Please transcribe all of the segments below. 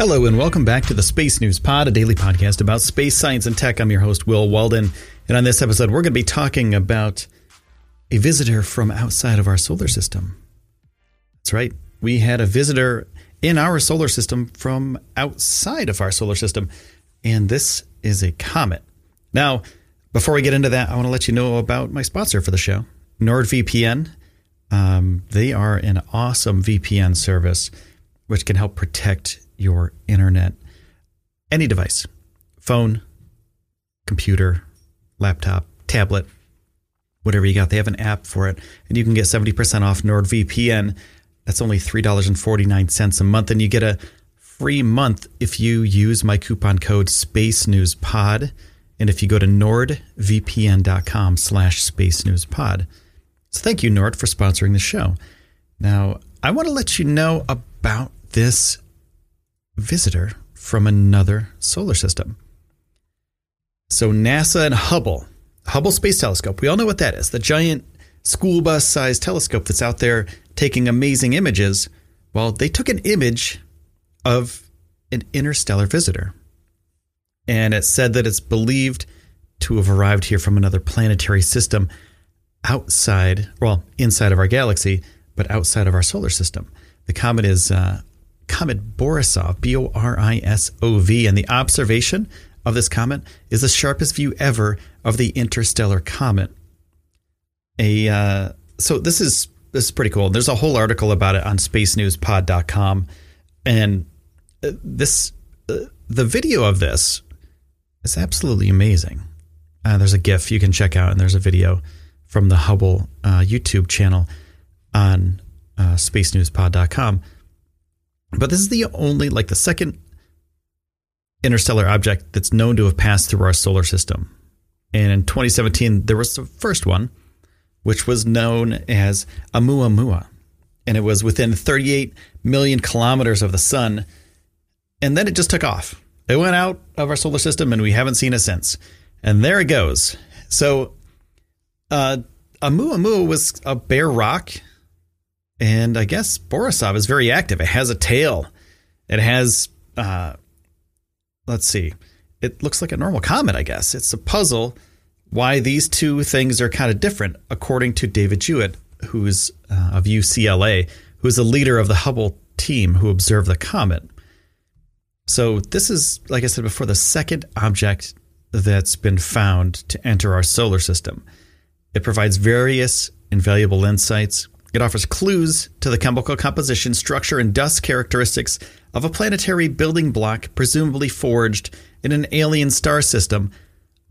Hello, and welcome back to the Space News Pod, a daily podcast about space science and tech. I'm your host, Will Walden. And on this episode, we're going to be talking about a visitor from outside of our solar system. That's right. We had a visitor in our solar system from outside of our solar system, and this is a comet. Now, before we get into that, I want to let you know about my sponsor for the show, NordVPN. Um, they are an awesome VPN service which can help protect your internet, any device, phone, computer, laptop, tablet, whatever you got. They have an app for it, and you can get 70% off NordVPN. That's only $3.49 a month, and you get a free month if you use my coupon code Space News Pod, and if you go to nordvpn.com slash Space News Pod. So thank you, Nord, for sponsoring the show. Now, I want to let you know about this visitor from another solar system. So, NASA and Hubble, Hubble Space Telescope, we all know what that is the giant school bus sized telescope that's out there taking amazing images. Well, they took an image of an interstellar visitor. And it said that it's believed to have arrived here from another planetary system outside, well, inside of our galaxy, but outside of our solar system. The comet is uh, Comet Borisov, B O R I S O V, and the observation of this comet is the sharpest view ever of the interstellar comet. A uh, so this is this is pretty cool. There's a whole article about it on spacenewspod.com, and uh, this uh, the video of this is absolutely amazing. Uh, there's a GIF you can check out, and there's a video from the Hubble uh, YouTube channel on uh, spacenewspod.com but this is the only, like the second interstellar object that's known to have passed through our solar system. And in 2017, there was the first one, which was known as Oumuamua. And it was within 38 million kilometers of the sun. And then it just took off. It went out of our solar system and we haven't seen it since. And there it goes. So, uh, Oumuamua was a bare rock and I guess Borisov is very active. It has a tail. It has, uh, let's see, it looks like a normal comet, I guess. It's a puzzle why these two things are kind of different, according to David Jewitt, who's uh, of UCLA, who's the leader of the Hubble team who observed the comet. So, this is, like I said before, the second object that's been found to enter our solar system. It provides various invaluable insights it offers clues to the chemical composition, structure, and dust characteristics of a planetary building block presumably forged in an alien star system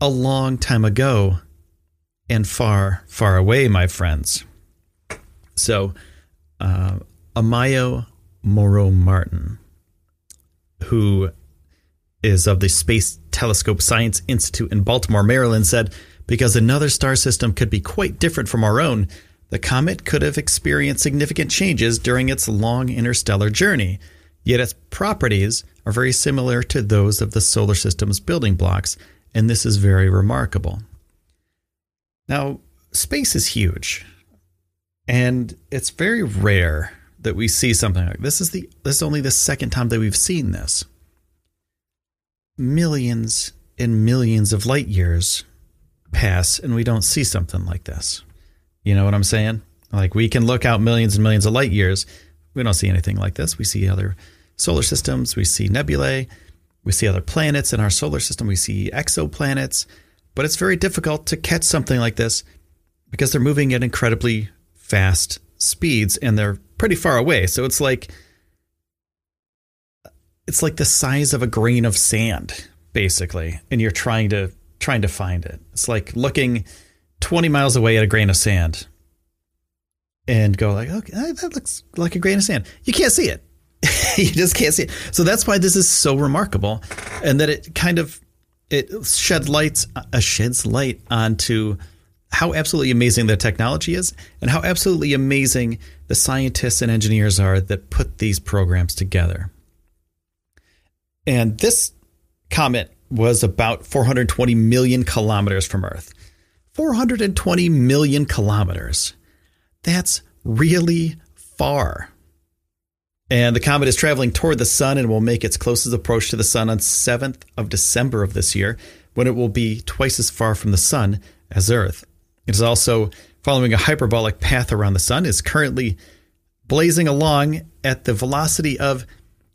a long time ago and far, far away, my friends. So, uh, Amaya Moro Martin, who is of the Space Telescope Science Institute in Baltimore, Maryland, said, Because another star system could be quite different from our own, the comet could have experienced significant changes during its long interstellar journey, yet its properties are very similar to those of the solar system's building blocks, and this is very remarkable. Now, space is huge, and it's very rare that we see something like this. Is the this is only the second time that we've seen this. Millions and millions of light years pass, and we don't see something like this. You know what I'm saying? Like we can look out millions and millions of light years. We don't see anything like this. We see other solar systems, we see nebulae, we see other planets in our solar system, we see exoplanets, but it's very difficult to catch something like this because they're moving at incredibly fast speeds and they're pretty far away. So it's like it's like the size of a grain of sand basically and you're trying to trying to find it. It's like looking 20 miles away at a grain of sand and go like, okay, that looks like a grain of sand. You can't see it. you just can't see it. So that's why this is so remarkable, and that it kind of it shed lights uh, sheds light onto how absolutely amazing the technology is, and how absolutely amazing the scientists and engineers are that put these programs together. And this comet was about 420 million kilometers from Earth. 420 million kilometers. That's really far. And the comet is traveling toward the sun and will make its closest approach to the sun on 7th of December of this year, when it will be twice as far from the sun as Earth. It is also following a hyperbolic path around the sun, is currently blazing along at the velocity of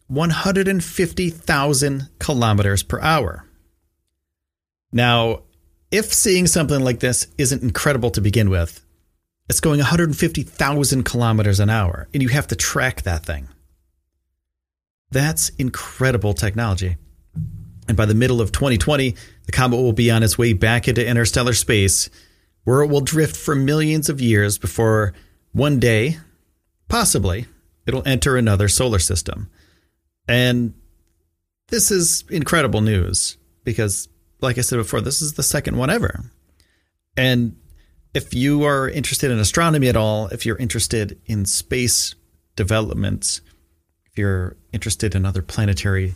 150,000 kilometers per hour. Now, if seeing something like this isn't incredible to begin with, it's going 150,000 kilometers an hour, and you have to track that thing. That's incredible technology. And by the middle of 2020, the comet will be on its way back into interstellar space, where it will drift for millions of years before one day, possibly, it'll enter another solar system. And this is incredible news because, like I said before, this is the second one ever. And if you are interested in astronomy at all, if you're interested in space developments, if you're interested in other planetary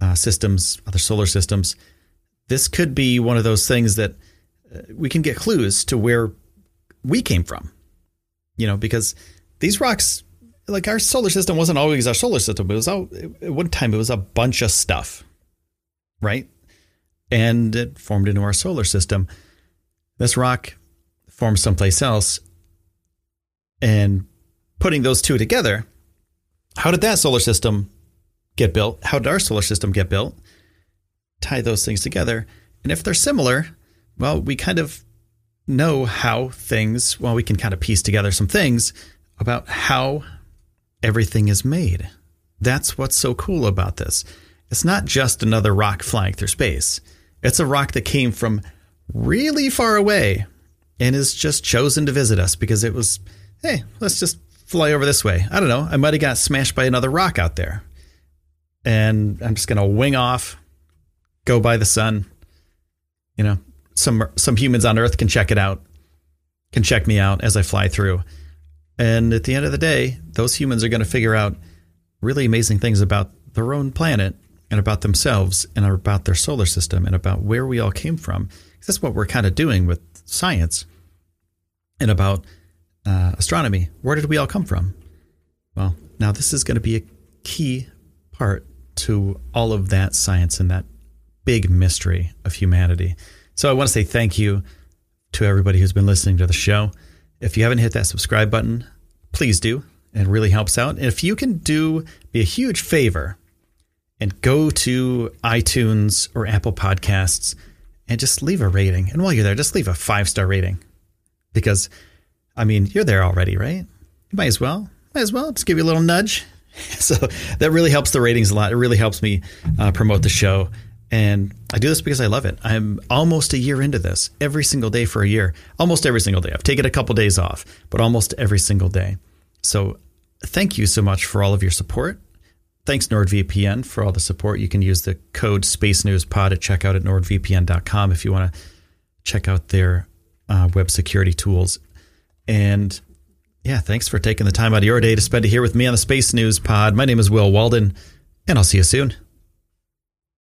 uh, systems, other solar systems, this could be one of those things that uh, we can get clues to where we came from. You know, because these rocks like our solar system wasn't always our solar system. It was all, at one time it was a bunch of stuff, right? And it formed into our solar system. This rock formed someplace else, and putting those two together, how did that solar system get built? How did our solar system get built? Tie those things together, and if they're similar, well, we kind of know how things. Well, we can kind of piece together some things about how everything is made. That's what's so cool about this. It's not just another rock flying through space. It's a rock that came from really far away and is just chosen to visit us because it was, hey, let's just fly over this way. I don't know. I might have got smashed by another rock out there. And I'm just going to wing off, go by the sun. You know, some some humans on Earth can check it out, can check me out as I fly through. And at the end of the day, those humans are going to figure out really amazing things about their own planet and about themselves and about their solar system and about where we all came from. That's what we're kind of doing with science and about uh, astronomy. Where did we all come from? Well, now this is going to be a key part to all of that science and that big mystery of humanity. So I want to say thank you to everybody who's been listening to the show. If you haven't hit that subscribe button, please do. It really helps out. And if you can do me a huge favor and go to iTunes or Apple Podcasts and just leave a rating. And while you're there, just leave a five star rating because, I mean, you're there already, right? You might as well. Might as well just give you a little nudge. So that really helps the ratings a lot. It really helps me uh, promote the show. And I do this because I love it. I'm almost a year into this, every single day for a year, almost every single day. I've taken a couple days off, but almost every single day. So thank you so much for all of your support. Thanks, NordVPN, for all the support. You can use the code Space News Pod at checkout at nordvpn.com if you want to check out their uh, web security tools. And yeah, thanks for taking the time out of your day to spend it here with me on the Space News Pod. My name is Will Walden, and I'll see you soon.